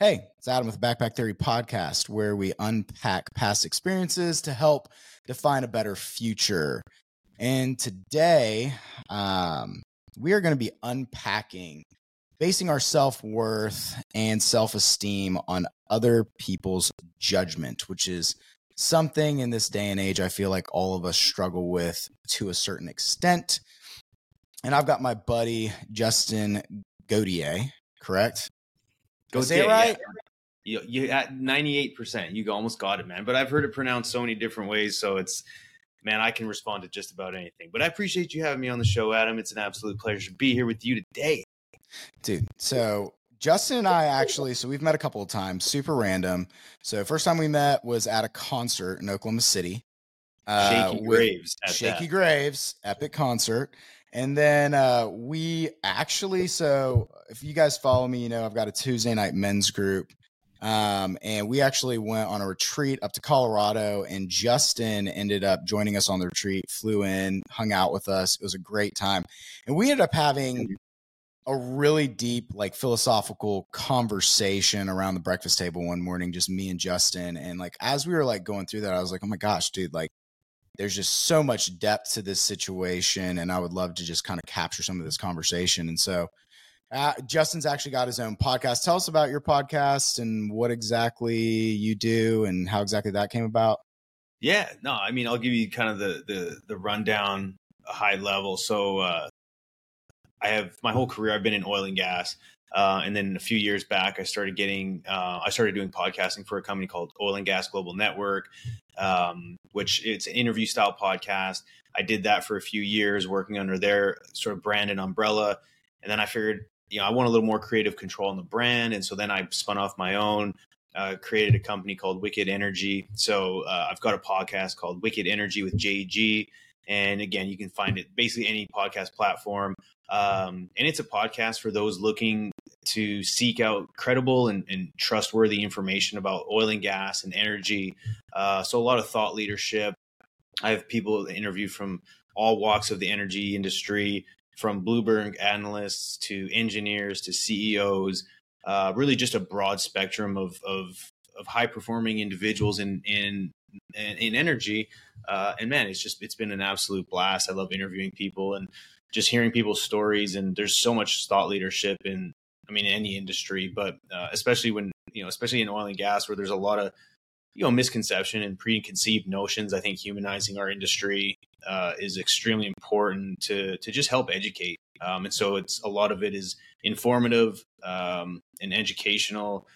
Hey, it's Adam with the Backpack Theory podcast, where we unpack past experiences to help define a better future. And today, um, we are going to be unpacking basing our self worth and self esteem on other people's judgment, which is something in this day and age I feel like all of us struggle with to a certain extent. And I've got my buddy Justin Gaudier, correct? Go say it right? You, you at ninety eight percent. You almost got it, man. But I've heard it pronounced so many different ways, so it's man, I can respond to just about anything. But I appreciate you having me on the show, Adam. It's an absolute pleasure to be here with you today, dude. So Justin and I actually, so we've met a couple of times, super random. So first time we met was at a concert in Oklahoma City. Uh, Shakey Graves. Shakey that. Graves, epic concert. And then uh, we actually, so if you guys follow me, you know I've got a Tuesday night men's group. Um, and we actually went on a retreat up to Colorado, and Justin ended up joining us on the retreat, flew in, hung out with us. It was a great time. And we ended up having a really deep, like philosophical conversation around the breakfast table one morning, just me and Justin. And like, as we were like going through that, I was like, oh my gosh, dude, like, there's just so much depth to this situation and i would love to just kind of capture some of this conversation and so uh, justin's actually got his own podcast. Tell us about your podcast and what exactly you do and how exactly that came about. Yeah no i mean i'll give you kind of the the, the rundown high level. So uh, i have my whole career i've been in oil and gas uh, and then a few years back, I started getting, uh, I started doing podcasting for a company called Oil and Gas Global Network, um, which it's an interview style podcast. I did that for a few years, working under their sort of brand and umbrella. And then I figured, you know, I want a little more creative control on the brand. And so then I spun off my own, uh, created a company called Wicked Energy. So uh, I've got a podcast called Wicked Energy with JG. And again, you can find it basically any podcast platform. Um, and it's a podcast for those looking to seek out credible and, and, trustworthy information about oil and gas and energy. Uh, so, a lot of thought leadership. I have people interview from all walks of the energy industry, from Bloomberg analysts to engineers to CEOs. Uh, really, just a broad spectrum of of, of high performing individuals in in in energy. Uh, and man, it's just it's been an absolute blast. I love interviewing people and just hearing people's stories. And there's so much thought leadership in I mean any industry, but uh, especially when you know, especially in oil and gas, where there's a lot of you know misconception and preconceived notions. I think humanizing our industry uh, is extremely important to to just help educate. Um, and so it's a lot of it is informative um, and educational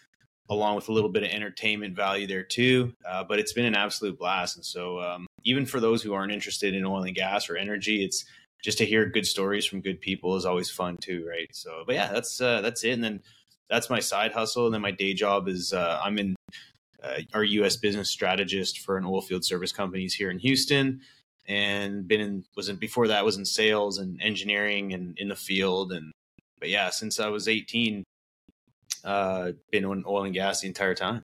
along with a little bit of entertainment value there too. Uh, but it's been an absolute blast. And so, um, even for those who aren't interested in oil and gas or energy, it's just to hear good stories from good people is always fun too, right? So, but yeah, that's uh, that's it. And then that's my side hustle. And then my day job is uh, I'm in uh, our U.S. business strategist for an oil field service companies here in Houston, and been in was in before that was in sales and engineering and in the field. And but yeah, since I was 18, uh, been on oil and gas the entire time.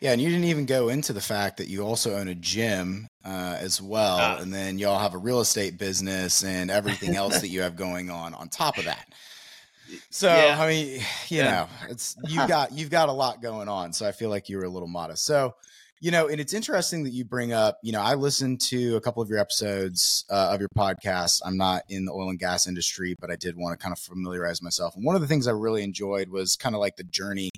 Yeah, and you didn't even go into the fact that you also own a gym uh, as well, ah. and then y'all have a real estate business and everything else that you have going on on top of that. So yeah. I mean, you yeah. know, it's you got you've got a lot going on. So I feel like you were a little modest. So you know, and it's interesting that you bring up, you know, I listened to a couple of your episodes uh, of your podcast. I'm not in the oil and gas industry, but I did want to kind of familiarize myself. And one of the things I really enjoyed was kind of like the journey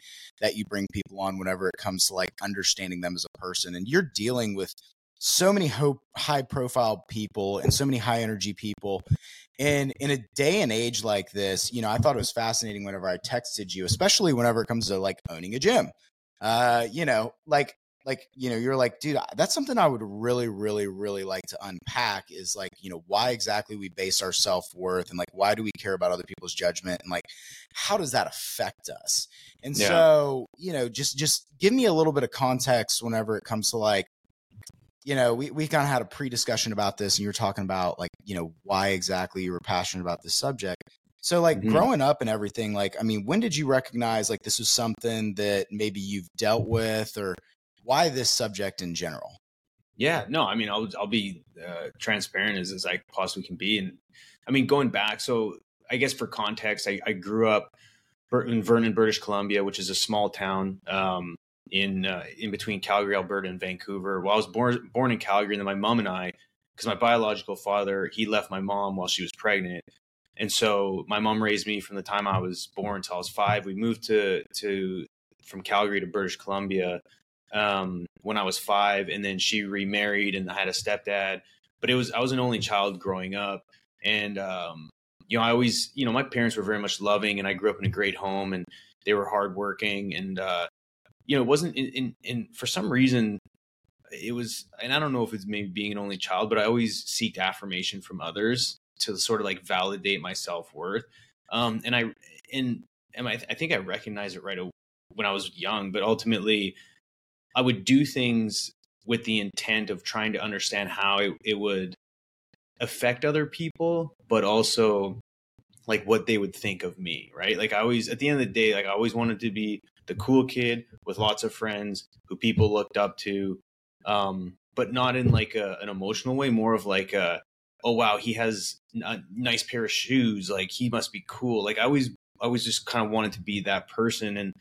that you bring people on whenever it comes to like understanding them as a person. And you're dealing with so many hope, high profile people and so many high energy people. And in a day and age like this, you know, I thought it was fascinating whenever I texted you, especially whenever it comes to like owning a gym. Uh, you know, like like you know you're like dude that's something i would really really really like to unpack is like you know why exactly we base our self-worth and like why do we care about other people's judgment and like how does that affect us and yeah. so you know just just give me a little bit of context whenever it comes to like you know we, we kind of had a pre-discussion about this and you were talking about like you know why exactly you were passionate about this subject so like mm-hmm. growing up and everything like i mean when did you recognize like this was something that maybe you've dealt with or why this subject in general? Yeah, no, I mean, I'll I'll be uh, transparent as as I possibly can be, and I mean, going back, so I guess for context, I, I grew up in Vernon, British Columbia, which is a small town um, in uh, in between Calgary, Alberta, and Vancouver. Well, I was born born in Calgary, and then my mom and I, because my biological father he left my mom while she was pregnant, and so my mom raised me from the time I was born until I was five. We moved to to from Calgary to British Columbia um, when I was five, and then she remarried and I had a stepdad. But it was I was an only child growing up, and um, you know I always you know my parents were very much loving, and I grew up in a great home, and they were hardworking, and uh, you know it wasn't in, in, in for some reason it was and I don't know if it's maybe being an only child, but I always seeked affirmation from others to sort of like validate my self worth. Um, and I and and I, I think I recognized it right when I was young, but ultimately I would do things with the intent of trying to understand how it, it would affect other people, but also like what they would think of me, right? Like I always, at the end of the day, like I always wanted to be the cool kid with lots of friends who people looked up to, um, but not in like a, an emotional way, more of like a, oh wow, he has a nice pair of shoes, like he must be cool. Like I always, I always just kind of wanted to be that person, and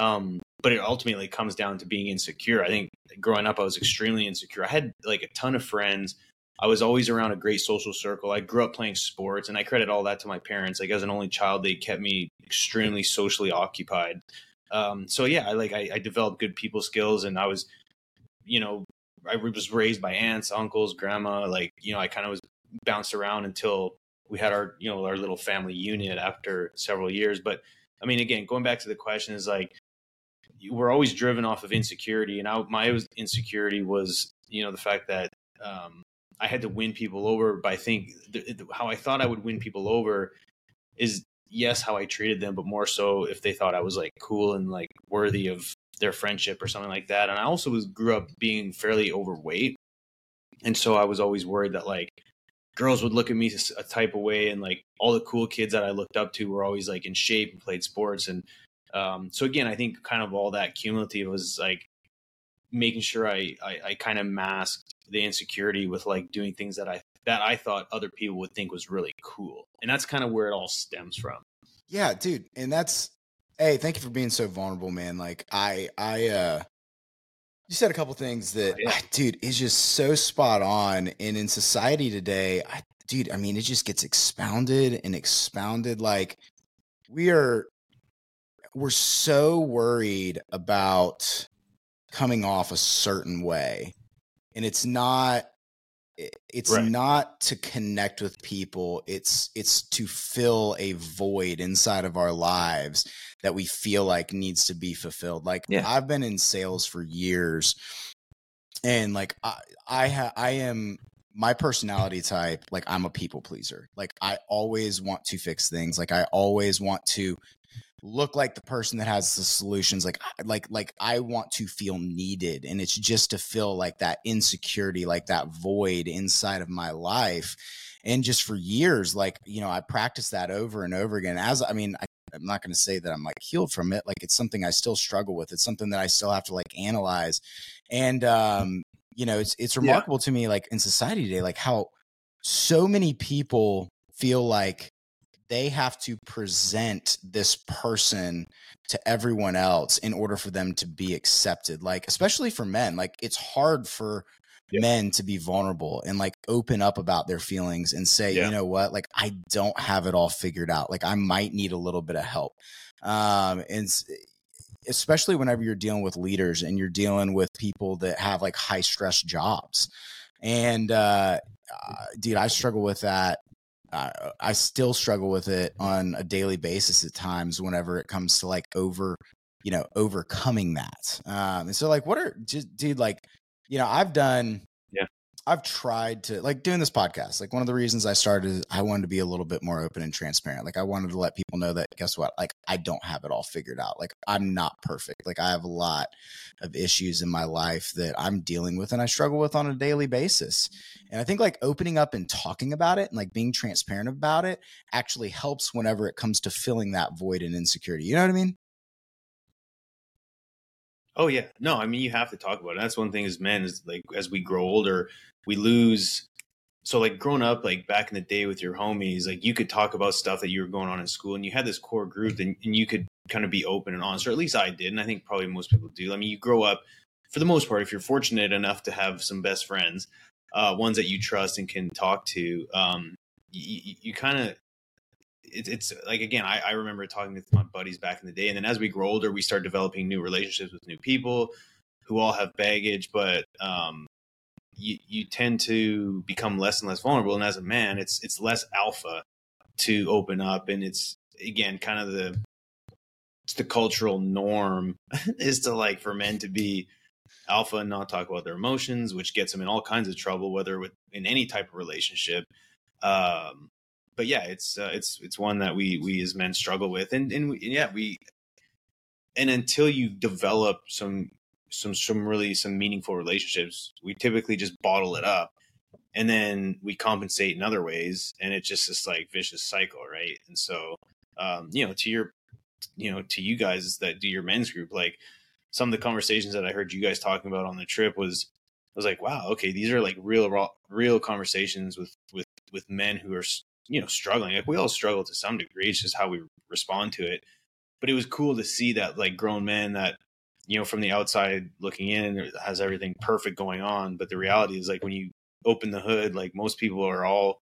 um, but it ultimately comes down to being insecure. I think growing up, I was extremely insecure. I had like a ton of friends. I was always around a great social circle. I grew up playing sports, and I credit all that to my parents. Like as an only child, they kept me extremely socially occupied. Um, so yeah, I like I, I developed good people skills, and I was, you know, I was raised by aunts, uncles, grandma. Like you know, I kind of was bounced around until we had our you know our little family unit after several years. But I mean, again, going back to the question is like we're always driven off of insecurity, and I, my insecurity was you know the fact that um, I had to win people over. I think how I thought I would win people over is yes how I treated them, but more so if they thought I was like cool and like worthy of their friendship or something like that. And I also was grew up being fairly overweight, and so I was always worried that like girls would look at me a type of way and like all the cool kids that I looked up to were always like in shape and played sports and um, so again, I think kind of all that cumulative was like making sure I, I, I kind of masked the insecurity with like doing things that I that I thought other people would think was really cool, and that's kind of where it all stems from. Yeah, dude, and that's hey, thank you for being so vulnerable, man. Like I I uh you said a couple things that, oh, yeah. dude, is just so spot on. And in society today, I, dude, I mean, it just gets expounded and expounded. Like we are we're so worried about coming off a certain way and it's not it's right. not to connect with people it's it's to fill a void inside of our lives that we feel like needs to be fulfilled like yeah. i've been in sales for years and like i i ha- i am my personality type like i'm a people pleaser like i always want to fix things like i always want to look like the person that has the solutions like like like i want to feel needed and it's just to fill like that insecurity like that void inside of my life. And just for years like you know i practiced that over and over again. As i mean I, i'm not going to say that i'm like healed from it like it's something i still struggle with. It's something that i still have to like analyze. And um you know it's it's remarkable yeah. to me like in society today like how so many people feel like they have to present this person to everyone else in order for them to be accepted like especially for men like it's hard for yeah. men to be vulnerable and like open up about their feelings and say yeah. you know what like i don't have it all figured out like i might need a little bit of help um and especially whenever you're dealing with leaders and you're dealing with people that have like high stress jobs and uh, uh dude i struggle with that uh, I still struggle with it on a daily basis at times whenever it comes to like over, you know, overcoming that. Um, and so like, what are just dude, like, you know, I've done I've tried to like doing this podcast. Like one of the reasons I started, I wanted to be a little bit more open and transparent. Like I wanted to let people know that guess what? Like I don't have it all figured out. Like I'm not perfect. Like I have a lot of issues in my life that I'm dealing with and I struggle with on a daily basis. And I think like opening up and talking about it and like being transparent about it actually helps whenever it comes to filling that void and insecurity. You know what I mean? Oh yeah, no, I mean you have to talk about it. That's one thing as men is like as we grow older, we lose. So like growing up, like back in the day with your homies, like you could talk about stuff that you were going on in school, and you had this core group, and, and you could kind of be open and honest, or at least I did, and I think probably most people do. I mean, you grow up for the most part, if you're fortunate enough to have some best friends, uh, ones that you trust and can talk to, um, you, you kind of it, it's like again I, I, remember talking with my buddies back in the day and then as we grow older we start developing new relationships with new people who all have baggage but um, you, you tend to become less and less vulnerable and as a man it's it's less alpha to open up and it's again kind of the it's the cultural norm is to like for men to be alpha and not talk about their emotions which gets them in all kinds of trouble whether with in any type of relationship. Um, but yeah, it's uh, it's it's one that we we as men struggle with, and and, we, yeah, we and until you develop some some some really some meaningful relationships, we typically just bottle it up, and then we compensate in other ways, and it's just this like vicious cycle, right? And so, um, you know, to your you know to you guys that do your men's group, like some of the conversations that I heard you guys talking about on the trip was I was like, wow, okay, these are like real, raw, real conversations with with with men who are you know struggling like we all struggle to some degree it's just how we respond to it. But it was cool to see that like grown men that you know from the outside looking in has everything perfect going on but the reality is like when you open the hood like most people are all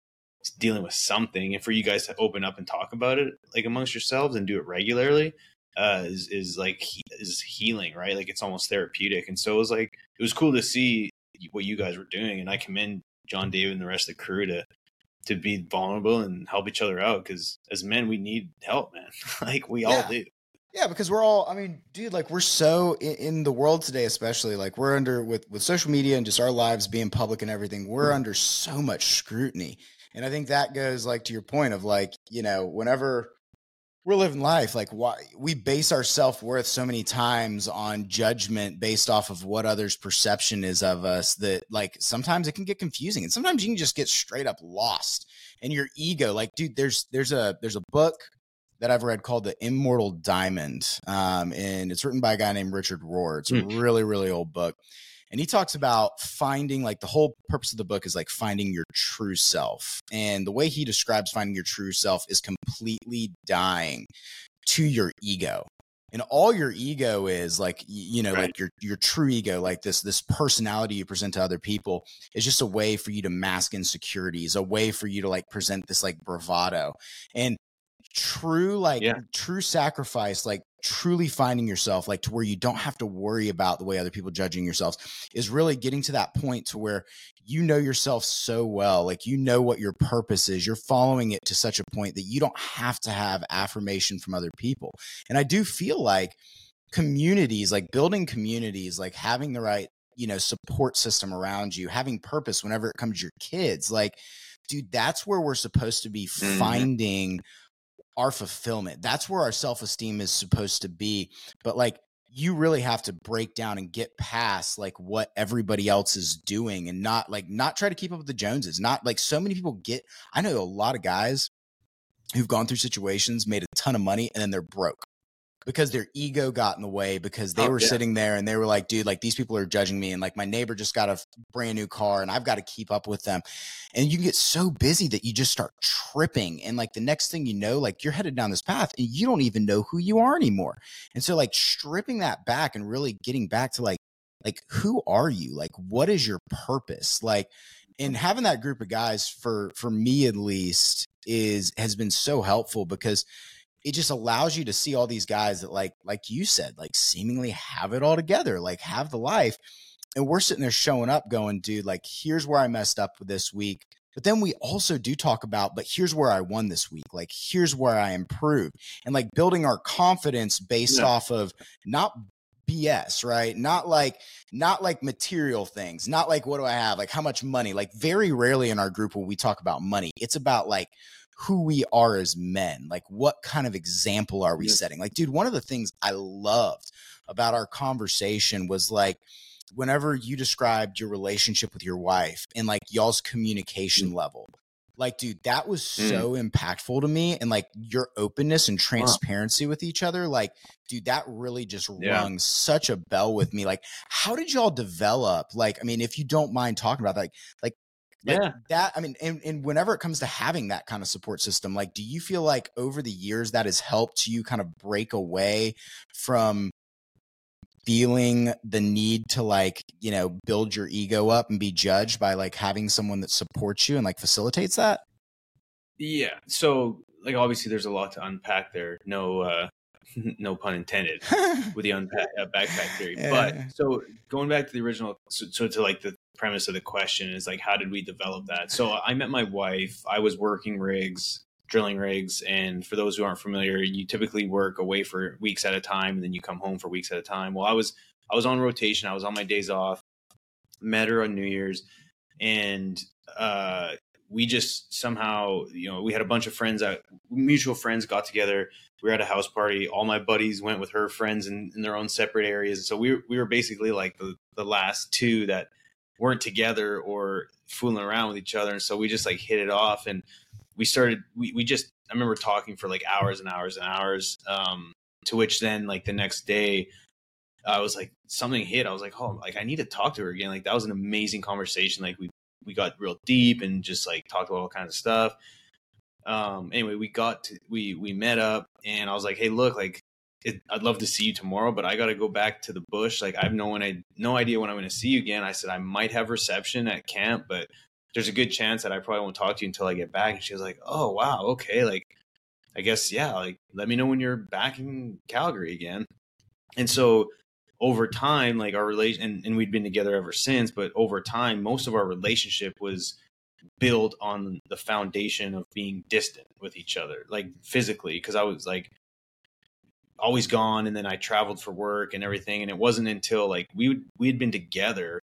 dealing with something and for you guys to open up and talk about it like amongst yourselves and do it regularly uh is is like is healing right? Like it's almost therapeutic and so it was like it was cool to see what you guys were doing and i commend john david and the rest of the crew to to be vulnerable and help each other out because as men we need help man like we yeah. all do yeah because we're all i mean dude like we're so in, in, the world today especially like we're under with with social media and just our lives being public and everything we're mm-hmm. under so much scrutiny and i think that goes like to your point of like you know whenever we're living life like why we base our self-worth so many times on judgment based off of what others perception is of us that like sometimes it can get confusing and sometimes you can just get straight up lost and your ego like dude there's there's a there's a book that I've read called The Immortal Diamond. Um, and it's written by a guy named Richard Rohr. It's a mm. really, really old book and he talks about finding like the whole purpose of the book is like finding your true self. And the way he describes finding your true self is completely dying to your ego. And all your ego is like you know right. like your your true ego like this this personality you present to other people is just a way for you to mask insecurities a way for you to like present this like bravado. And true like yeah. true sacrifice like truly finding yourself like to where you don't have to worry about the way other people judging yourselves is really getting to that point to where you know yourself so well like you know what your purpose is you're following it to such a point that you don't have to have affirmation from other people and i do feel like communities like building communities like having the right you know support system around you having purpose whenever it comes to your kids like dude that's where we're supposed to be mm-hmm. Our fulfillment. That's where our self esteem is supposed to be. But like, you really have to break down and get past like what everybody else is doing and not like not try to keep up with the Joneses. Not like so many people get, I know a lot of guys who've gone through situations, made a ton of money, and then they're broke because their ego got in the way because they oh, were yeah. sitting there and they were like, dude, like these people are judging me. And like my neighbor just got a brand new car and I've got to keep up with them. And you can get so busy that you just start tripping. And like the next thing you know, like you're headed down this path and you don't even know who you are anymore. And so like stripping that back and really getting back to like, like who are you? Like what is your purpose? Like, and mm. having that group of guys for for me at least is has been so helpful because it just allows you to see all these guys that like like you said like seemingly have it all together like have the life and we're sitting there showing up going dude like here's where i messed up this week but then we also do talk about but here's where i won this week like here's where i improved and like building our confidence based yeah. off of not BS, right? Not like not like material things, not like what do I have, like how much money. Like very rarely in our group when we talk about money, it's about like who we are as men. Like, what kind of example are we yeah. setting? Like, dude, one of the things I loved about our conversation was like, whenever you described your relationship with your wife and like y'all's communication mm. level, like, dude, that was mm. so impactful to me. And like your openness and transparency wow. with each other, like, dude, that really just yeah. rung such a bell with me. Like, how did y'all develop? Like, I mean, if you don't mind talking about that, like, like like Yeah. that i mean and, and whenever it comes to having that kind of support system like do you feel like over the years that has helped you kind of break away from feeling the need to like you know build your ego up and be judged by like having someone that supports you and like facilitates that Yeah. So like obviously there's a lot to unpack there. No uh no pun intended with the unpack uh, backpack theory. Yeah. But so going back to the original so, so to like the premise of the question is like how did we develop that? So I met my wife. I was working rigs, drilling rigs, and for those who aren't familiar, you typically work away for weeks at a time and then you come home for weeks at a time. Well, I was I was on rotation. I was on my days off. Met her on New Year's and uh we just somehow, you know, we had a bunch of friends that mutual friends got together. We were at a house party. All my buddies went with her friends in, in their own separate areas. So we we were basically like the, the last two that weren't together or fooling around with each other. And so we just like hit it off and we started, we, we just, I remember talking for like hours and hours and hours. Um, to which then like the next day, I was like, something hit. I was like, oh, like I need to talk to her again. Like that was an amazing conversation. Like we we got real deep and just like talked about all kinds of stuff. Um, anyway, we got to, we we met up and I was like, hey, look, like it, I'd love to see you tomorrow, but I got to go back to the bush. Like I have no one, I no idea when I'm going to see you again. I said I might have reception at camp, but there's a good chance that I probably won't talk to you until I get back. And she was like, oh wow, okay, like I guess yeah, like let me know when you're back in Calgary again. And so over time, like our relation, and, and we'd been together ever since, but over time, most of our relationship was built on the foundation of being distant with each other, like physically, because I was like always gone, and then I traveled for work and everything, and it wasn't until like we would we had been together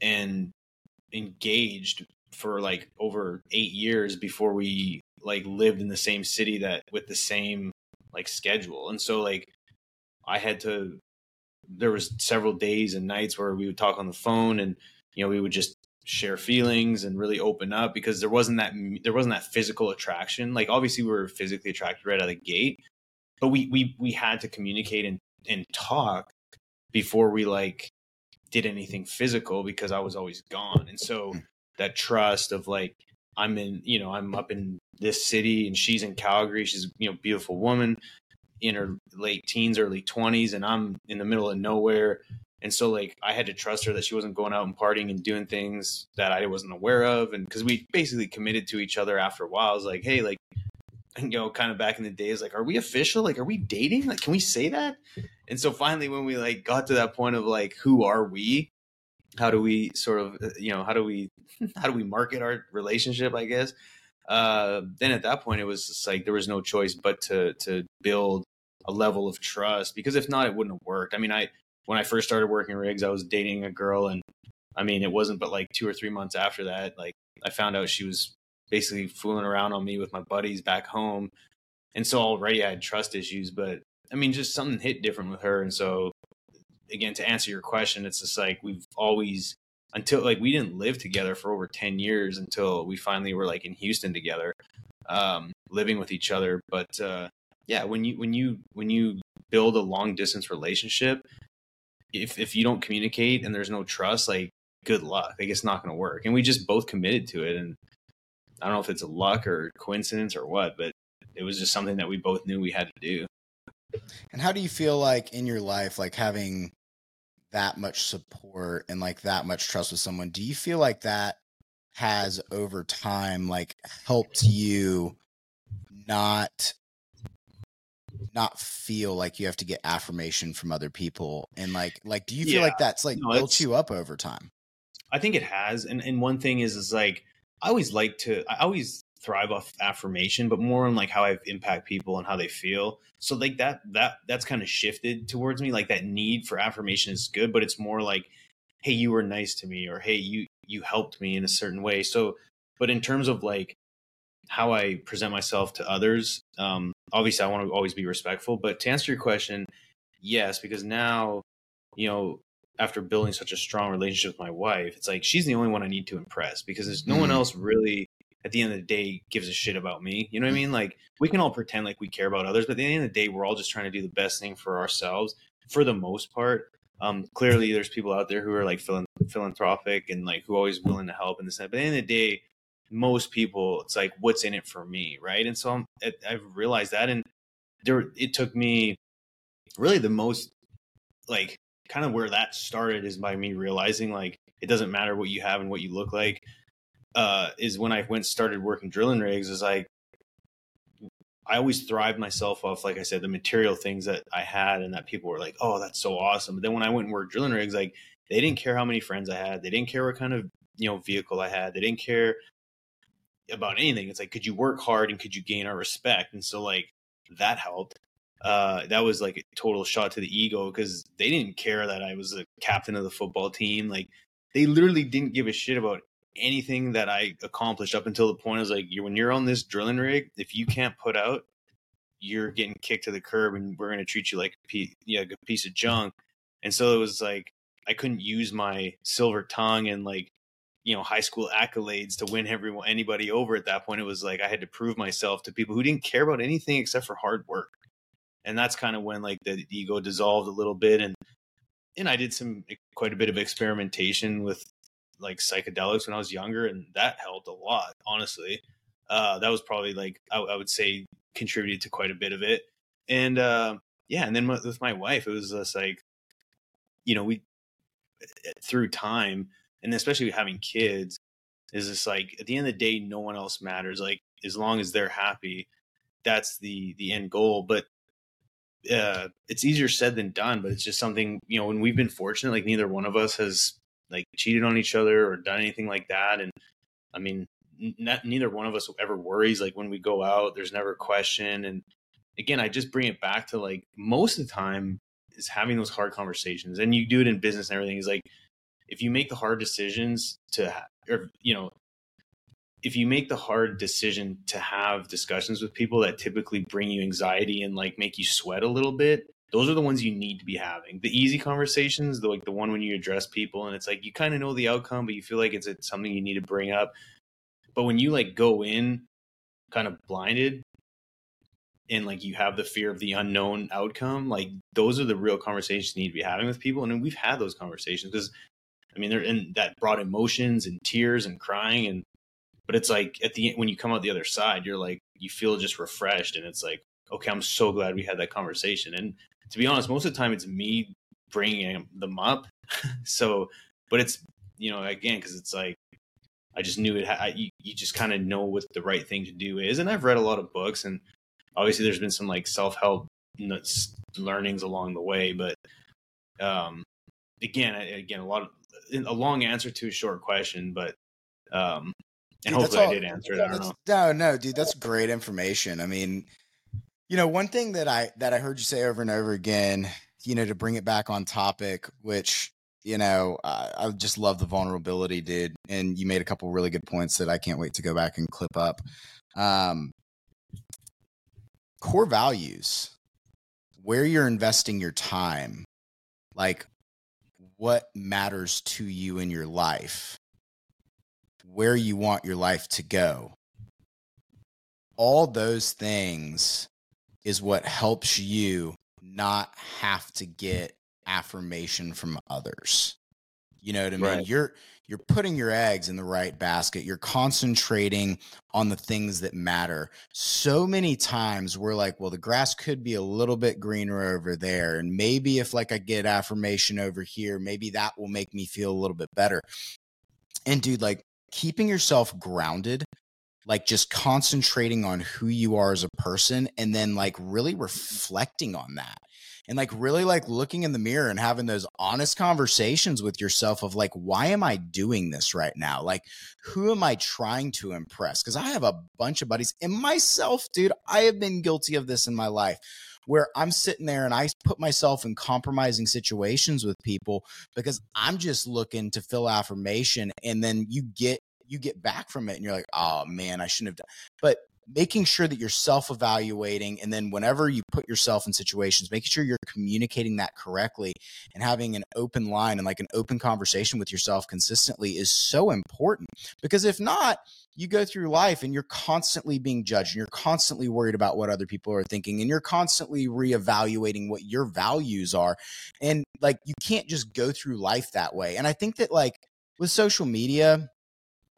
and engaged for like over eight years before we like lived in the same city that with the same like schedule, and so like I had to there was several days and nights where we would talk on the phone and you know we would just share feelings and really open up because there wasn't that there wasn't that physical attraction. Like obviously we were physically attracted right out of the gate but we we we had to communicate and and talk before we like did anything physical because I was always gone. And so hmm. that trust of like I'm in you know I'm up in this city and she's in Calgary. She's you know beautiful woman in her late teens, early 20s, and I'm in the middle of nowhere. And so, like, I had to trust her that she wasn't going out and partying and doing things that I wasn't aware of. And because we basically committed to each other after a while, I was like, hey, like, you know, kind of back in the days, like, are we official? Like, are we dating? Like, can we say that? And so finally, when we like got to that point of like, who are we? How do we sort of, uh, you know, how do we, how do we market our relationship? I guess. Uh, then at that point, it was just like there was no choice but to to build a level of trust because if not, it wouldn't have worked. I mean, I when I first started working rigs, I was dating a girl, and I mean, it wasn't but like two or three months after that, like I found out she was basically fooling around on me with my buddies back home, and so already I had trust issues. But I mean, just something hit different with her, and so again, to answer your question, it's just like we've always until like we didn't live together for over 10 years until we finally were like in Houston together um living with each other. But uh yeah when you when you when you build a long distance relationship if if you don't communicate and there's no trust like good luck. Like it's not going to work. And we just both committed to it. And i don't know if it's a luck or coincidence or what but it was just something that we both knew we had to do. And how do you feel like in your life like having that much support and like that much trust with someone do you feel like that has over time like helped you not not feel like you have to get affirmation from other people and like like do you feel Yeah. like that's like No, built you up over time I think it has, and and one thing is is like I always like to I always thrive off affirmation, but more on like how I've impact people and how they feel. So like that that that's kind of shifted towards me. Like that need for affirmation is good, but it's more like, hey, you were nice to me, or hey, you you helped me in a certain way. So, but in terms of like how I present myself to others, um, obviously I want to always be respectful. But to answer your question, yes, because now you know after building such a strong relationship with my wife, it's like she's the only one I need to impress because there's no one Mm. else really at the end of the day gives a shit about me. You know what I mean? Like we can all pretend like we care about others, but at the end of the day, we're all just trying to do the best thing for ourselves for the most part. Um, clearly, there's people out there who are like philanthropic and like who are always willing to help and this. But at the end of the day, most people, it's like, what's in it for me, right? And so I'm, I've realized that, and there, it took me really the most like kind of where that started is by me realizing like it doesn't matter what you have and what you look like. Uh, is when I went started working drilling rigs. Is like I always thrived myself off, like I said, the material things that I had and that people were like, oh, that's so awesome. But then when I went and worked drilling rigs, like they didn't care how many friends I had. They didn't care what kind of, you know, vehicle I had. They didn't care about anything. It's like, could you work hard and could you gain our respect? And so like that helped. Uh, that was like a total shot to the ego because they didn't care that I was a captain of the football team. Like they literally didn't give a shit about anything that I accomplished up until the point is like when you're on this drilling rig, if you can't put out, you're getting kicked to the curb, and we're gonna treat you like a piece, yeah, a piece of junk. And so it was like I couldn't use my silver tongue and like you know high school accolades to win everyone anybody over at that point. It was like I had to prove myself to people who didn't care about anything except for hard work. And that's kind of when like the ego dissolved a little bit and and I did some eh, quite a bit of experimentation with like psychedelics when I was younger, and that helped a lot. Honestly, uh, that was probably like I, I, would say contributed to quite a bit of it. And uh, yeah, and then with my wife, it was just like, you know, we eh, through time, and especially having kids, is just like at the end of the day, no one else matters. Like as long as they're happy, that's the the end goal. But uh, it's easier said than done. But it's just something you know. When we've been fortunate, like neither one of us has like cheated on each other or done anything like that. And I mean, neither one of us ever worries. Like when we go out, there's never a question. And again, I just bring it back to like most of the time is having those hard conversations. And you do it in business and everything. Is like if you make the hard decisions to, ha- or you know, if you make the hard decision to have discussions with people that typically bring you anxiety and like make you sweat a little bit those are the ones you need to be having. The easy conversations, the, like the one when you address people and it's like you kind of know the outcome, but you feel like it's, it's something you need to bring up. But when you like go in kind of blinded and like you have the fear of the unknown outcome, like those are the real conversations you need to be having with people. And we've had those conversations because I mean they're in that brought emotions and tears and crying and but it's like at the end when you come out the other side, you're like you feel just refreshed and it's like okay, I'm so glad we had that conversation. And to be honest, most of the time it's me bringing them up. so, but it's you know again because it's like I just knew it. I, you, you just kind of know what the right thing to do is, and I've read a lot of books, and obviously there's been some like self help learnings along the way, but um, again, again, a lot of a long answer to a short question, but um, and dude, hopefully all, I did answer it. I don't know. No, no, dude, that's great information. I mean, you know, one thing that I that I heard you say over and over again, you know, to bring it back on topic, which you know, uh, I just love the vulnerability, dude. And you made a couple really good points that I can't wait to go back and clip up. Um, core values, where you're investing your time, like what matters to you in your life, where you want your life to go. All those things is what helps you not have to get affirmation from others. You know what I mean? Right. You're you're putting your eggs in the right basket. You're concentrating on the things that matter. So many times we're like, well, the grass could be a little bit greener over there. And maybe if like I get affirmation over here, maybe that will make me feel a little bit better. And dude, like keeping yourself grounded like just concentrating on who you are as a person and then like really reflecting on that. And like really like looking in the mirror and having those honest conversations with yourself of like why am i doing this right now? Like who am i trying to impress? Because i have a bunch of buddies and myself dude i have been guilty of this in my life where i'm sitting there and i put myself in compromising situations with people because i'm just looking to fill affirmation and then you get you get back from it and you're like, oh man, I shouldn't have done. But making sure that you're self evaluating. And then whenever you put yourself in situations, making sure you're communicating that correctly and having an open line and like an open conversation with yourself consistently is so important. Because if not, you go through life and you're constantly being judged and you're constantly worried about what other people are thinking and you're constantly reevaluating what your values are. And like you can't just go through life that way. And I think that like with social media,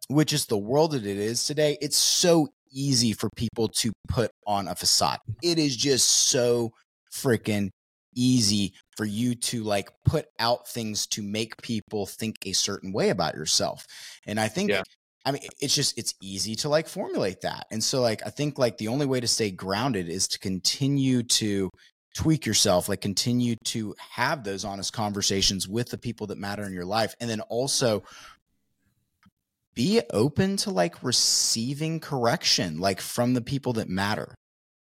which is the world that it is today, it's so easy for people to put on a facade. It is just so freaking easy for you to like put out things to make people think a certain way about yourself. And I think yeah. I mean it's just it's easy to like formulate that. And so like I think like the only way to stay grounded is to continue to tweak yourself, like continue to have those honest conversations with the people that matter in your life and then also be open to like receiving correction like from the people that matter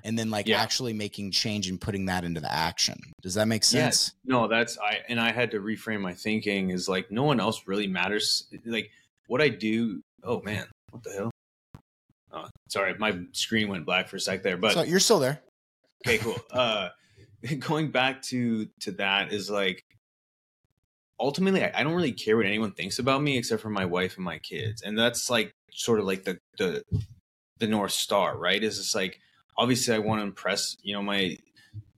and then like yeah. actually making change and putting that into the action. Does that make sense? Yeah. no that's i and i had to reframe my thinking is like no one else really matters. Like what i do oh man what the hell? Oh sorry my screen went black for a sec there but so you're still there. Okay cool. Uh going back to to that is like ultimately I, I, don't really care what anyone thinks about me except for my wife and my kids. And that's like sort of like the the the north star right? Is it's like obviously i want to impress you know my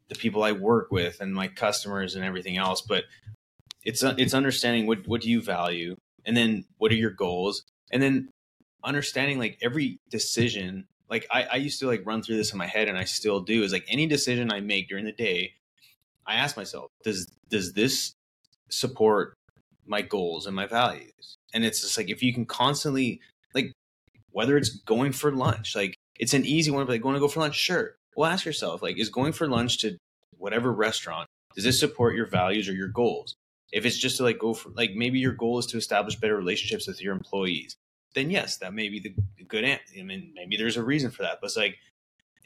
the people i work with and my customers and everything else but it's uh, it's understanding what what do you value? And then what are your goals? And then understanding like every decision like I, I used to like run through this in my head and i still do is like any decision i make during the day i ask myself does does this support my goals and my values. And it's just like if you can constantly like whether it's going for lunch, like it's an easy one, but like going to go for lunch, sure. Well, ask yourself, like, is going for lunch to whatever restaurant, does this support your values or your goals? If it's just to like go for like maybe your goal is to establish better relationships with your employees, then yes, that may be the good answer. I mean, maybe there's a reason for that. But it's like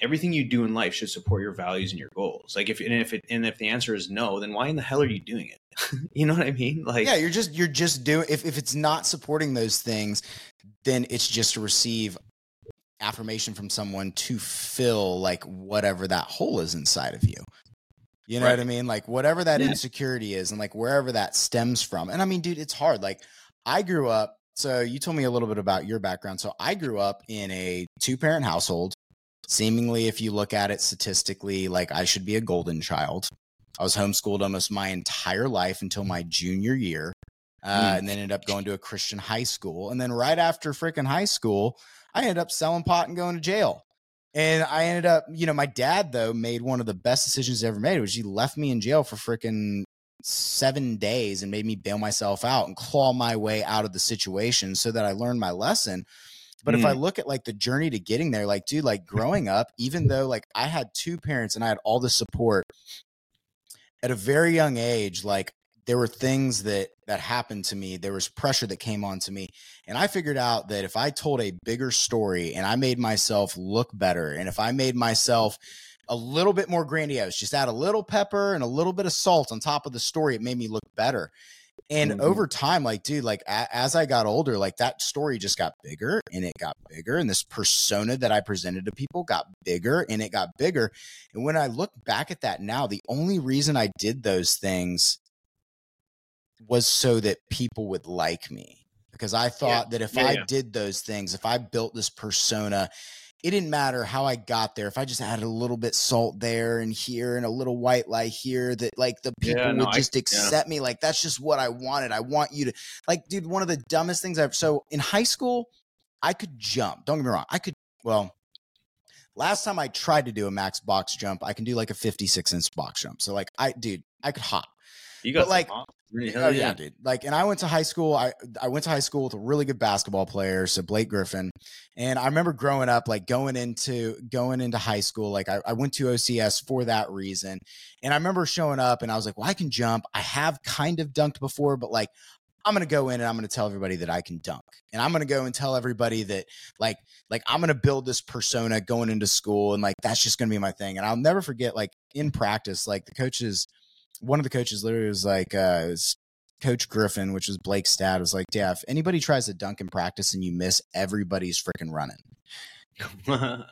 everything you do in life should support your values and your goals. Like if and if it and if the answer is no, then why in the hell are you doing it? you know what I mean? Like Yeah, you're just you're just doing if if it's not supporting those things, then it's just to receive affirmation from someone to fill like whatever that hole is inside of you. You know right. what I mean? Like whatever that yeah. insecurity is and like wherever that stems from. And I mean, dude, it's hard. Like I grew up so you told me a little bit about your background. So I grew up in a two parent household seemingly if you look at it statistically like i should be a golden child i was homeschooled almost my entire life until my junior year uh, mm. and then ended up going to a christian high school and then right after freaking high school i ended up selling pot and going to jail and i ended up you know my dad though made one of the best decisions he ever made which he left me in jail for freaking seven days and made me bail myself out and claw my way out of the situation so that i learned my lesson but mm. if I mm. look at like the journey to getting there, like, dude, like growing up, even though like I had two parents and I had all the support at a very young age, like there were things that that happened to me there was pressure that came on to me and i figured out that if i told a bigger story and i made myself look better and if i made myself a little bit more grandiose just add a little pepper and a little bit of salt on top of the story it made me look better and mm-hmm. over time, like, dude, like a- as I got older, like that story just got bigger and it got bigger. And this persona that I presented to people got bigger and it got bigger. And when I look back at that now, the only reason I did those things was so that people would like me. Because I thought yeah. that if yeah, I yeah. did those things, if I built this persona it didn't matter how I got there. If I just added a little bit salt there and here and a little white lie here, that like the people yeah, no, would just I, accept yeah. me. Like that's just what I wanted. I want you to like, dude. One of the dumbest things I've so in high school, I could jump. Don't get me wrong. I could. Well, last time I tried to do a max box jump, I can do like a 56 inch box jump. So like, I, dude, I could hop. You got but like, Really? oh yeah. yeah, dude. Like, and I went to high school. I I went to high school with a really good basketball player, so Blake Griffin. And I remember growing up, like going into going into high school. Like I, I went to OCS for that reason. And I remember showing up, and I was like, "Well, I can jump. I have kind of dunked before, but like I'm gonna go in and I'm gonna tell everybody that I can dunk, and I'm gonna go and tell everybody that like like I'm gonna build this persona going into school, and like that's just gonna be my thing. And I'll never forget, like in practice, like the coaches one of the coaches literally was like, uh, was Coach Griffin, which was Blake's dad, was like, "Yeah, if anybody tries to dunk in practice and you miss, everybody's freaking running."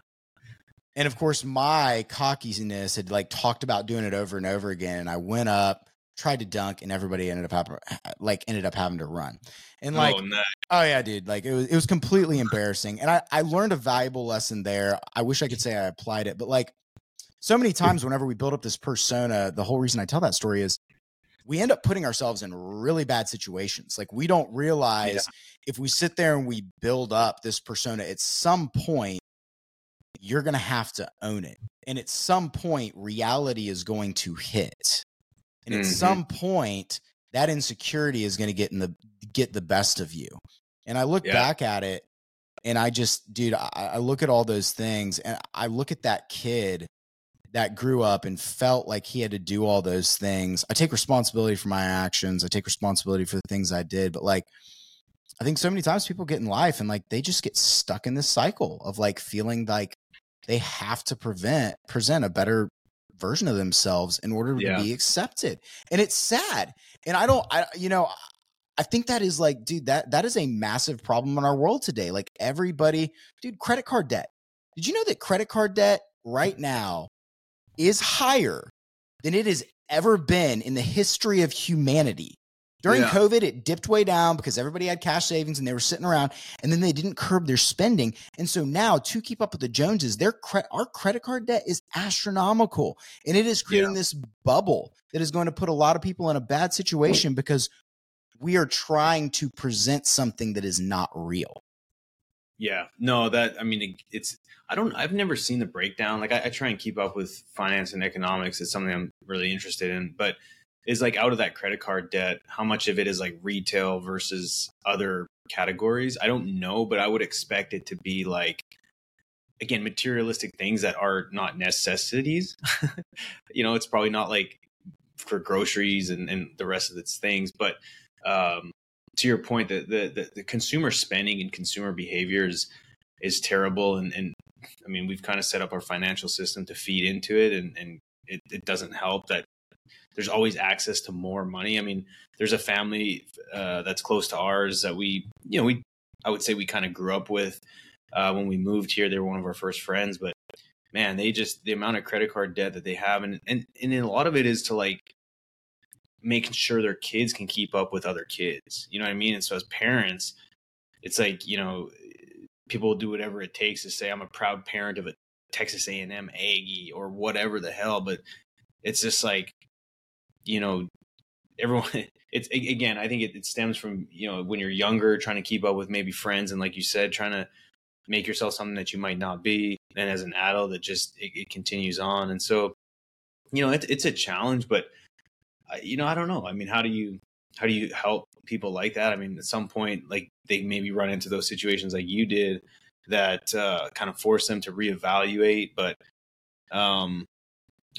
And of course, my cockiness had like talked about doing it over and over again. And I went up, tried to dunk, and everybody ended up having, like ended up having to run. And like, oh, nice. oh yeah, dude, like it was it was completely embarrassing. And I I learned a valuable lesson there. I wish I could say I applied it, but like so many times whenever we build up this persona, the whole reason I tell that story is we end up putting ourselves in really bad situations. Like we don't realize yeah. if we sit there and we build up this persona, at some point you're going to have to own it. And at some point, reality is going to hit. And at mm-hmm. some point, that insecurity is going to get in the get the best of you. And I look yeah. back at it and I just, dude, I, I look at all those things and I look at that kid that grew up and felt like he had to do all those things. I take responsibility for my actions. I take responsibility for the things I did, but like I think so many times people get in life and like they just get stuck in this cycle of like feeling like they have to prevent present a better version of themselves in order yeah. to be accepted. And it's sad. And I don't I you know, I think that is like dude that that is a massive problem in our world today. Like everybody, dude, credit card debt. Did you know that credit card debt right now is higher than it has ever been in the history of humanity? During yeah. COVID, it dipped way down because everybody had cash savings and they were sitting around, and then they didn't curb their spending. And so now, to keep up with the Joneses, their cre- our credit card debt is astronomical, and it is creating yeah. this bubble that is going to put a lot of people in a bad situation because we are trying to present something that is not real. Yeah, no, that I mean, it's I don't I've never seen the breakdown. Like I, I try and keep up with finance and economics. It's something I'm really interested in, but is like out of that credit card debt, how much of it is like retail versus other categories? I don't know, but I would expect it to be like again materialistic things that are not necessities. you know, it's probably not like for groceries and, and the rest of its things, but um, to your point, that the, the the consumer spending and consumer behavior is is terrible, and, and I mean we've kind of set up our financial system to feed into it, and and it, it doesn't help that there's always access to more money. I mean, there's a family uh, that's close to ours that we, you know, we, I would say we kind of grew up with uh, when we moved here. They were one of our first friends, but man, they just the amount of credit card debt that they have, and and and a lot of it is to like making sure their kids can keep up with other kids. You know what I mean? And so as parents, it's like you know, people do whatever it takes to say I'm a proud parent of a Texas A&M Aggie or whatever the hell, but it's just like you know, everyone it's again i think it, it, stems from you know when you're younger trying to keep up with maybe friends and like you said trying to make yourself something that you might not be and as an adult it just it, it continues on and so you know it, it's a challenge but you know i don't know i mean how do you how do you help people like that i mean at some point like they maybe run into those situations like you did that uh, kind of force them to reevaluate but um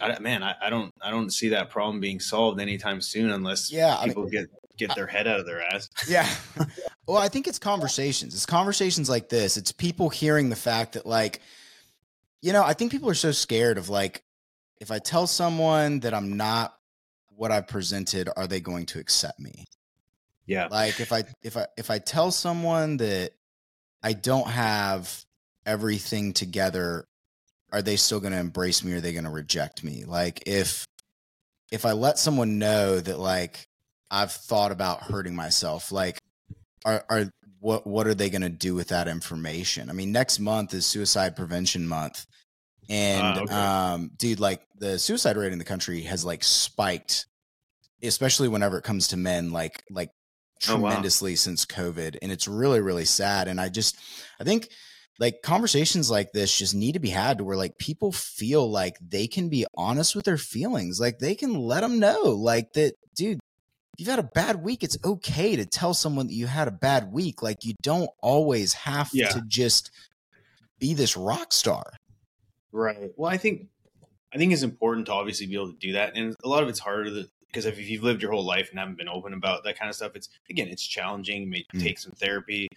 I, man, I, I, don't, I don't see that problem being solved anytime soon unless yeah, people I mean, get get their head out of their ass. Yeah. well, I think it's conversations. It's conversations like this. It's people hearing the fact that, like, you know, I think people are so scared of like, if I tell someone that I'm not what I presented, are they going to accept me? Yeah. Like if I if I if I tell someone that I don't have everything together are they still going to embrace me or are they going to reject me like if if i let someone know that like i've thought about hurting myself like are are what what are they going to do with that information i mean next month is suicide prevention month and uh, okay. um dude like the suicide rate in the country has like spiked especially whenever it comes to men like like tremendously oh, wow. since covid and it's really really sad and i just i think like conversations like this just need to be had to where like people feel like they can be honest with their feelings like they can let them know like that dude you've had a bad week it's okay to tell someone that you had a bad week like you don't always have yeah. to just be this rock star right well i think i think it's important to obviously be able to do that and a lot of it's harder to, because if you've lived your whole life and haven't been open about that kind of stuff it's again it's challenging it may mm. take some therapy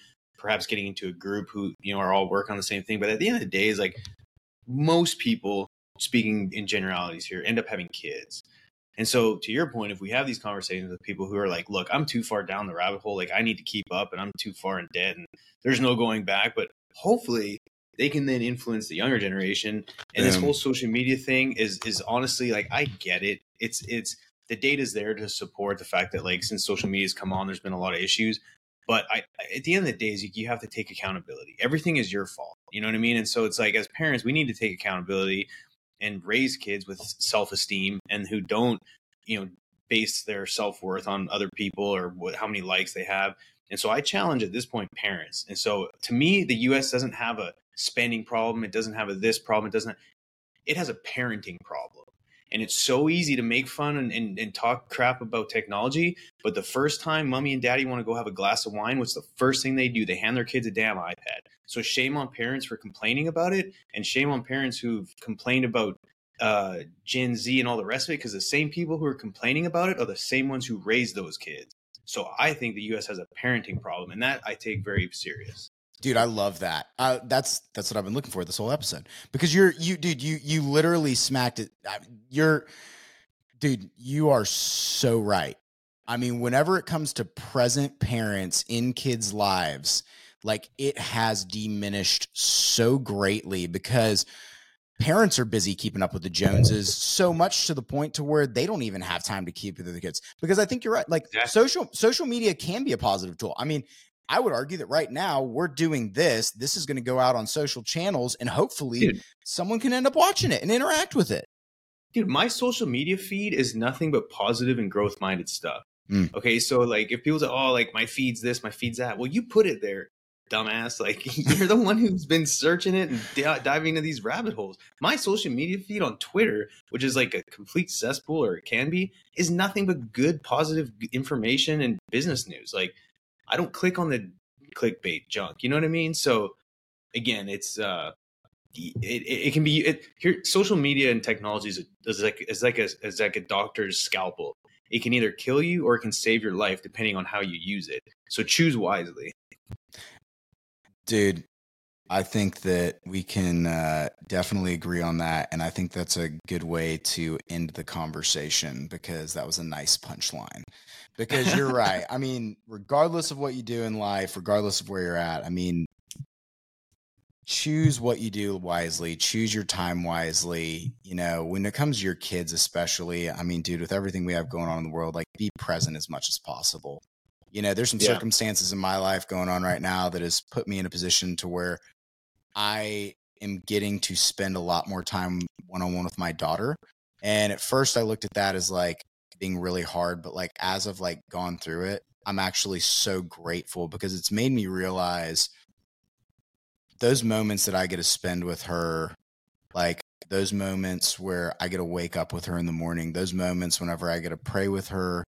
perhaps getting into a group who you know are all working on the same thing. But at the end of the day, is like most people, speaking in generalities here, end up having kids. And so, to your point, if we have these conversations with people who are like, "Look, I'm too far down the rabbit hole. Like, I need to keep up, and I'm too far in debt, and there's no going back." But hopefully, they can then influence the younger generation. And this whole social media thing is is honestly like I get it. It's it's the data is there to support the fact that like since social media's come on, there's been a lot of issues. But I, at the end of the day, you, have to take accountability. Everything is your fault. You know what I mean? And so it's like as parents, we need to take accountability and raise kids with self esteem and who don't, you know, base their self worth on other people or what, how many likes they have. And so I challenge at this point parents. And so to me, the U.S. doesn't have a spending problem. It doesn't have a this problem. It doesn't. It has a parenting problem. And it's so easy to make fun and, and, and, talk crap about technology. But the first time mommy and daddy want to go have a glass of wine, what's the first thing they do? They hand their kids a damn iPad. So shame on parents for complaining about it, and shame on parents who've complained about uh, Gen Z and all the rest of it, because the same people who are complaining about it are the same ones who raised those kids. So I think the U.S. has a parenting problem, and that I take very serious. Dude, I love that. Uh, that's that's what I've been looking for this whole episode because you're you, dude. You you literally smacked it. You're, dude. You are so right. I mean, whenever it comes to present parents in kids' lives, like it has diminished so greatly because parents are busy keeping up with the Joneses so much to the point to where they don't even have time to keep with the kids. Because I think you're right. Like exactly. social social media can be a positive tool. I mean, I would argue that right now we're doing this. This is going to go out on social channels, and hopefully Dude. someone can end up watching it and interact with it. Dude, my social media feed is nothing but positive and growth minded stuff. Mm. Okay, so like if people say, "Oh, like my feed's this, my feed's that," well, you put it there dumbass. Like you're the one who's been searching it and d- diving into these rabbit holes. My social media feed on Twitter, which is like a complete cesspool, or it can be, is nothing but good, positive information and business news. Like I don't click on the clickbait junk. You know what I mean? So again, it's uh, it, it, it can be it, here. Social media and technology is, is like is like a is like a doctor's scalpel. It can either kill you or it can save your life depending on how you use it. So choose wisely. Dude, I think that we can uh, definitely agree on that. And I think that's a good way to end the conversation because that was a nice punchline. Because you're right. I mean, regardless of what you do in life, regardless of where you're at, I mean, choose what you do wisely, choose your time wisely. You know, when it comes to your kids, especially, I mean, dude, with everything we have going on in the world, like be present as much as possible you know there's some yeah. circumstances in my life going on right now that has put me in a position to where i am getting to spend a lot more time one-on-one with my daughter and at first i looked at that as like being really hard but like as i've like gone through it i'm actually so grateful because it's made me realize those moments that i get to spend with her like those moments where i get to wake up with her in the morning those moments whenever i get to pray with her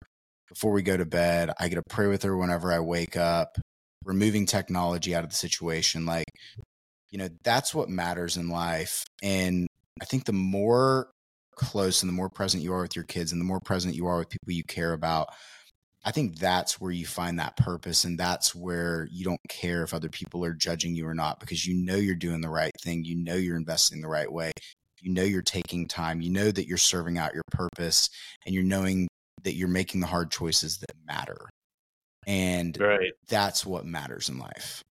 before we go to bed. I get to pray with her whenever I wake up, removing technology out of the situation. Like, you know, that's what matters in life. And I think the more close and the more present you are with your kids and the more present you are with people you care about, I think that's where you find that purpose. And that's where you don't care if other people are judging you or not because you know you're doing the right thing. You know you're investing the right way. You know you're taking time. You know that you're serving out your purpose and you're knowing that you're making the hard choices that matter. And right. that's what matters in life.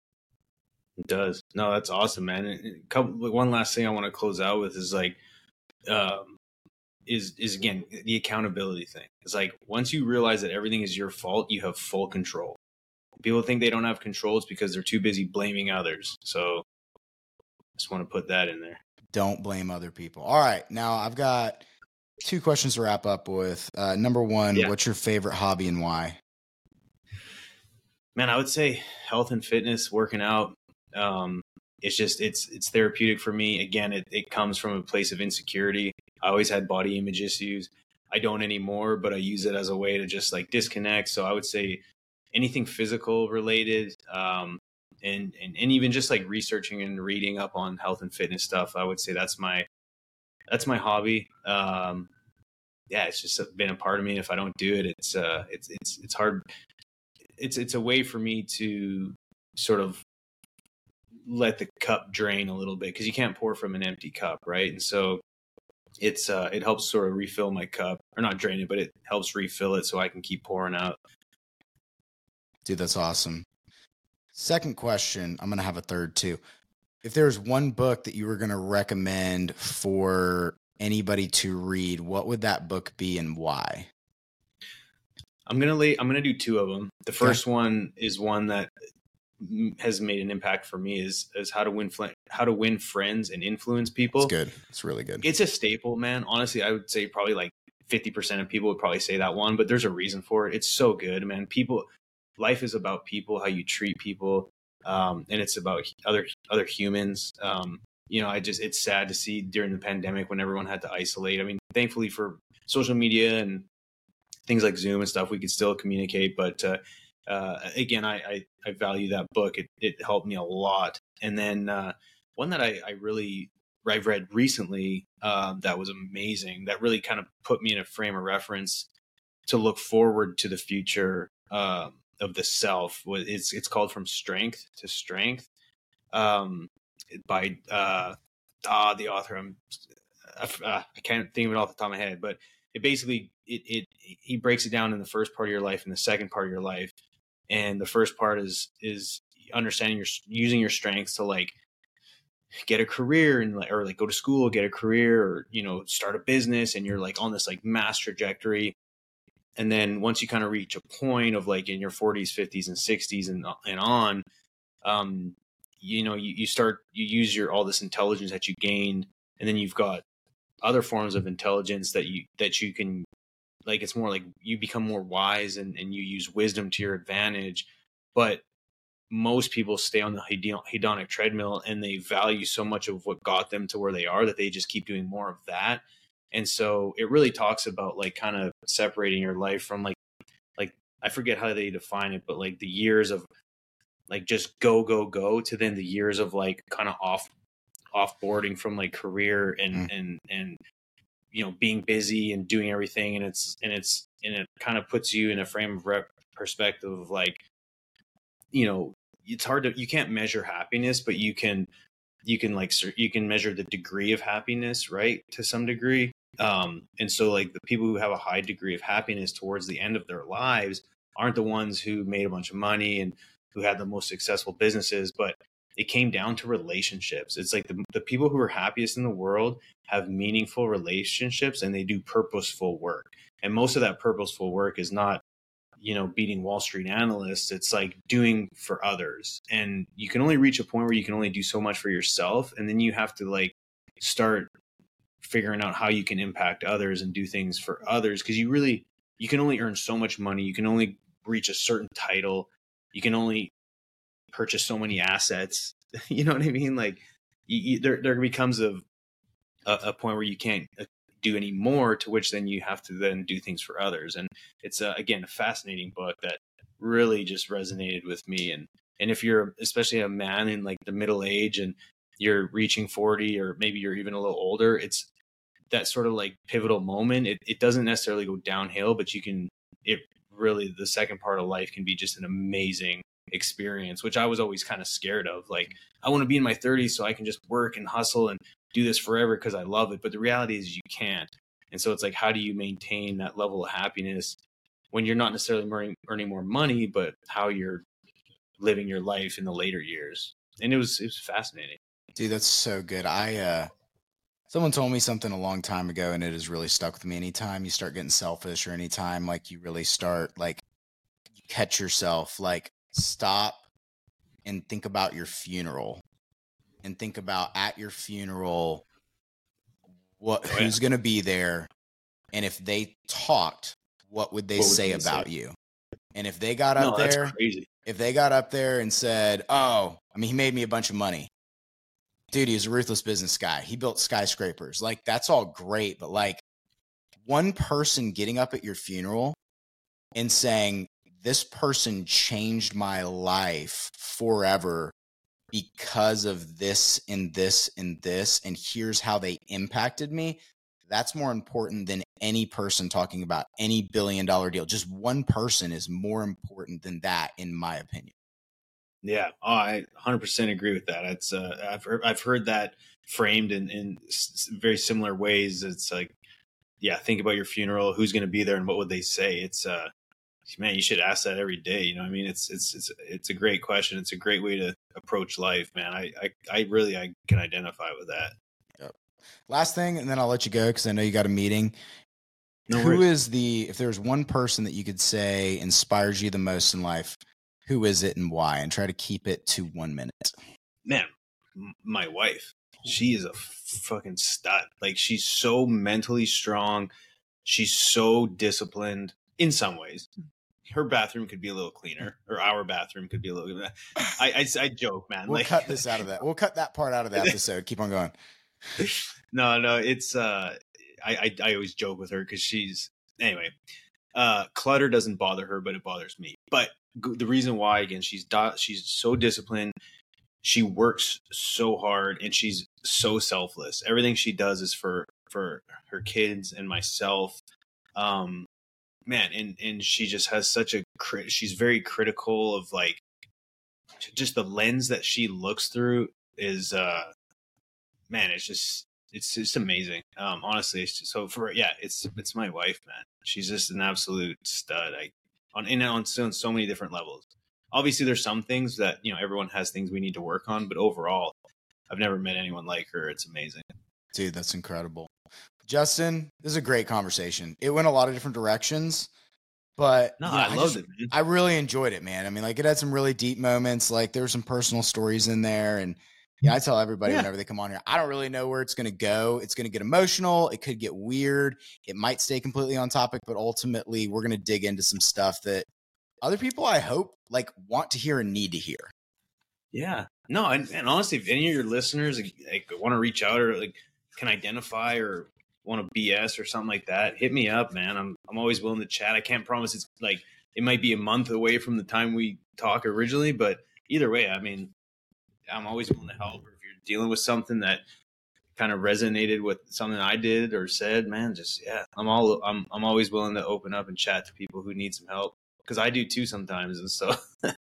It does. No, that's awesome, man. And couple, one last thing I want to close out with is like, um, is is again the accountability thing. It's like once you realize that everything is your fault, you have full control. People think they don't have control it's because they're too busy blaming others. So, I just want to put that in there. Don't blame other people. All right, now I've got two questions to wrap up with. Uh, number one, yeah. what's your favorite hobby and why? Man, I would say health and fitness, working out. Um, it's just it's it's therapeutic for me. Again, it, it comes from a place of insecurity. I always had body image issues. I don't anymore, but I use it as a way to just like disconnect. So I would say anything physical related, um, and, and and even just like researching and reading up on health and fitness stuff. I would say that's my that's my hobby. Um, yeah, it's just been a part of me. If I don't do it, it's uh, it's it's it's hard. It's it's a way for me to sort of let the cup drain a little bit because you can't pour from an empty cup, right? And so it's uh, it helps sort of refill my cup, or not drain it, but it helps refill it so I can keep pouring out. Dude, that's awesome. Second question, I'm gonna have a third too. if there's one book that you were going to recommend for anybody to read, what would that book be and why? I'm gonna lay. I'm gonna do two of them. The first okay. one is one that has made an impact for me is is how to win how to win friends and influence people. It's good. It's really good. It's a staple, man. Honestly, I would say probably like 50% of people would probably say that one, but there's a reason for it. It's so good, man. People life is about people, how you treat people. Um, and it's about other other humans. Um, you know, I just it's sad to see during the pandemic when everyone had to isolate. I mean, thankfully for social media and things like Zoom and stuff, we could still communicate. But uh, uh, again, I, I, I value that book. It it helped me a lot. And then uh, one that I, I really I've read recently um, that was amazing. That really kind of put me in a frame of reference to look forward to the future um, of the self. It's it's called From Strength to Strength um, by uh, ah the author. I'm uh, I can't think of it off the top of my head, but it basically it, it he breaks it down in the first part of your life and the second part of your life. And the first part is is understanding your using your strengths to like get a career and like or like go to school, get a career, or you know start a business, and you're like on this like mass trajectory. And then once you kind of reach a point of like in your 40s, 50s, and 60s and and on, um, you know you, you start you use your all this intelligence that you gained, and then you've got other forms of intelligence that you that you can like it's more like you become more wise and, and you use wisdom to your advantage but most people stay on the hedonic treadmill and they value so much of what got them to where they are that they just keep doing more of that and so it really talks about like kind of separating your life from like like i forget how they define it but like the years of like just go go go to then the years of like kind of off offboarding from like career and mm. and and you know being busy and doing everything and it's and it's and it kind of puts you in a frame of rep perspective of like you know it's hard to you can't measure happiness but you can you can like you can measure the degree of happiness right to some degree. Um and so like the people who have a high degree of happiness towards the end of their lives aren't the ones who made a bunch of money and who had the most successful businesses but it came down to relationships. It's like the, the people who are happiest in the world have meaningful relationships and they do purposeful work. And most of that purposeful work is not, you know, beating Wall Street analysts. It's like doing for others. And you can only reach a point where you can only do so much for yourself. And then you have to like start figuring out how you can impact others and do things for others. Cause you really, you can only earn so much money. You can only reach a certain title. You can only purchase so many assets. you know what I mean? Like you, you, there, there becomes a, a, a point where you can't uh, do any more to which then you have to then do things for others. And it's uh, again, a fascinating book that really just resonated with me. And, and if you're especially a man in like the middle age and you're reaching 40 or maybe you're even a little older, it's that sort of like pivotal moment. It, it doesn't necessarily go downhill, but you can, it really, the second part of life can be just an amazing experience, which I was always kind of scared of. Like, I want to be in my 30s so I can just work and hustle and do this forever because I love it. But the reality is, you can't. And so it's like, how do you maintain that level of happiness when you're not necessarily earning, earning more money, but how you're living your life in the later years? And it was it was fascinating. Dude, that's so good. I uh someone told me something a long time ago and it has really stuck with me. Anytime you start getting selfish or anytime like you really start like catch yourself like stop and think about your funeral and think about at your funeral what oh, who's going to be there and if they talked what would they what say would they about say? you? And if they got up there if they got up there and said oh i mean he made me a bunch of money. Dude he's a ruthless business guy. He built skyscrapers. Like that's all great but like one person getting up at your funeral and saying this person changed my life forever because of this and this and this and here's how they impacted me that's more important than any person talking about any billion dollar deal. Just one person is more important than that in my opinion. Yeah oh, i 100% agree with that. It's uh, I've, heard, I've heard that framed in, in very similar ways. It's like yeah think about your funeral who's going to be there and what would they say? It's uh man, you should ask that every day. You know, I mean, it's it's it's it's a great question. It's a great way to approach life, man. I I, I really I can identify with that. Yep. Last thing, and then I'll let you go because I know you got a meeting. No who is the if there's one person that you could say inspires you the most in life, who is it and why? And try to keep it to one minute. Man, my wife. She is a fucking stud. Like she's so mentally strong. She's so disciplined in some ways. Her bathroom could be a little cleaner, or our bathroom could be a little. I I, I joke, man. We'll like, cut this out of that. We'll cut that part out of the episode. Keep on going. No, no, it's uh, I I, I always joke with her because she's anyway. Uh, clutter doesn't bother her, but it bothers me. But the reason why, again, she's do- she's so disciplined. She works so hard, and she's so selfless. Everything she does is for for her kids and myself. Um, man, and and she just has such a crit. She's very critical of like just the lens that she looks through is uh man it's just it's just amazing. Um honestly just, so for yeah it's it's my wife man. She's just an absolute stud i on and on so, on so many different levels. Obviously there's some things that you know everyone has things we need to work on but overall i've never met anyone like her. It's amazing. Dude that's incredible Justin, this is a great conversation. It went a lot of different directions, but no, you know, I, I loved just, it. Man. I really enjoyed it, man. I mean, like it had some really deep moments. Like there were some personal stories in there, and yeah, I tell everybody yeah. whenever they come on here, I don't really know where it's going to go. It's going to get emotional. It could get weird. It might stay completely on topic, but ultimately, we're going to dig into some stuff that other people, I hope, like want to hear and need to hear. Yeah, no, and, and honestly, if any of your listeners like want to reach out or like can identify or want to BS or something like that, hit me up, man. I'm I'm always willing to chat. I can't promise it's like it might be a month away from the time we talk originally, but either way, I mean, I'm always willing to help. If you're dealing with something that kind of resonated with something I did or said, man, just yeah, I'm all I'm I'm always willing to open up and chat to people who need some help because I do too sometimes, and so.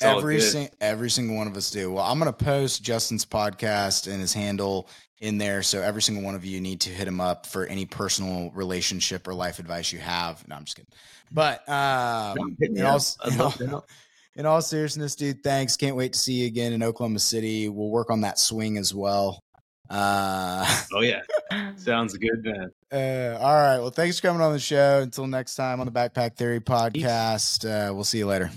every sing- every single one of us do. Well, I'm going to post Justin's podcast and his handle in there. So every single one of you need to hit him up for any personal relationship or life advice you have. No, I'm just kidding. But um, in, all, in, all, in all seriousness, dude, thanks. Can't wait to see you again in Oklahoma City. We'll work on that swing as well. Uh, oh yeah, sounds good, man. Uh, all right. Well, thanks for coming on the show. Until next time on the Backpack Theory podcast. Uh, we'll see you later.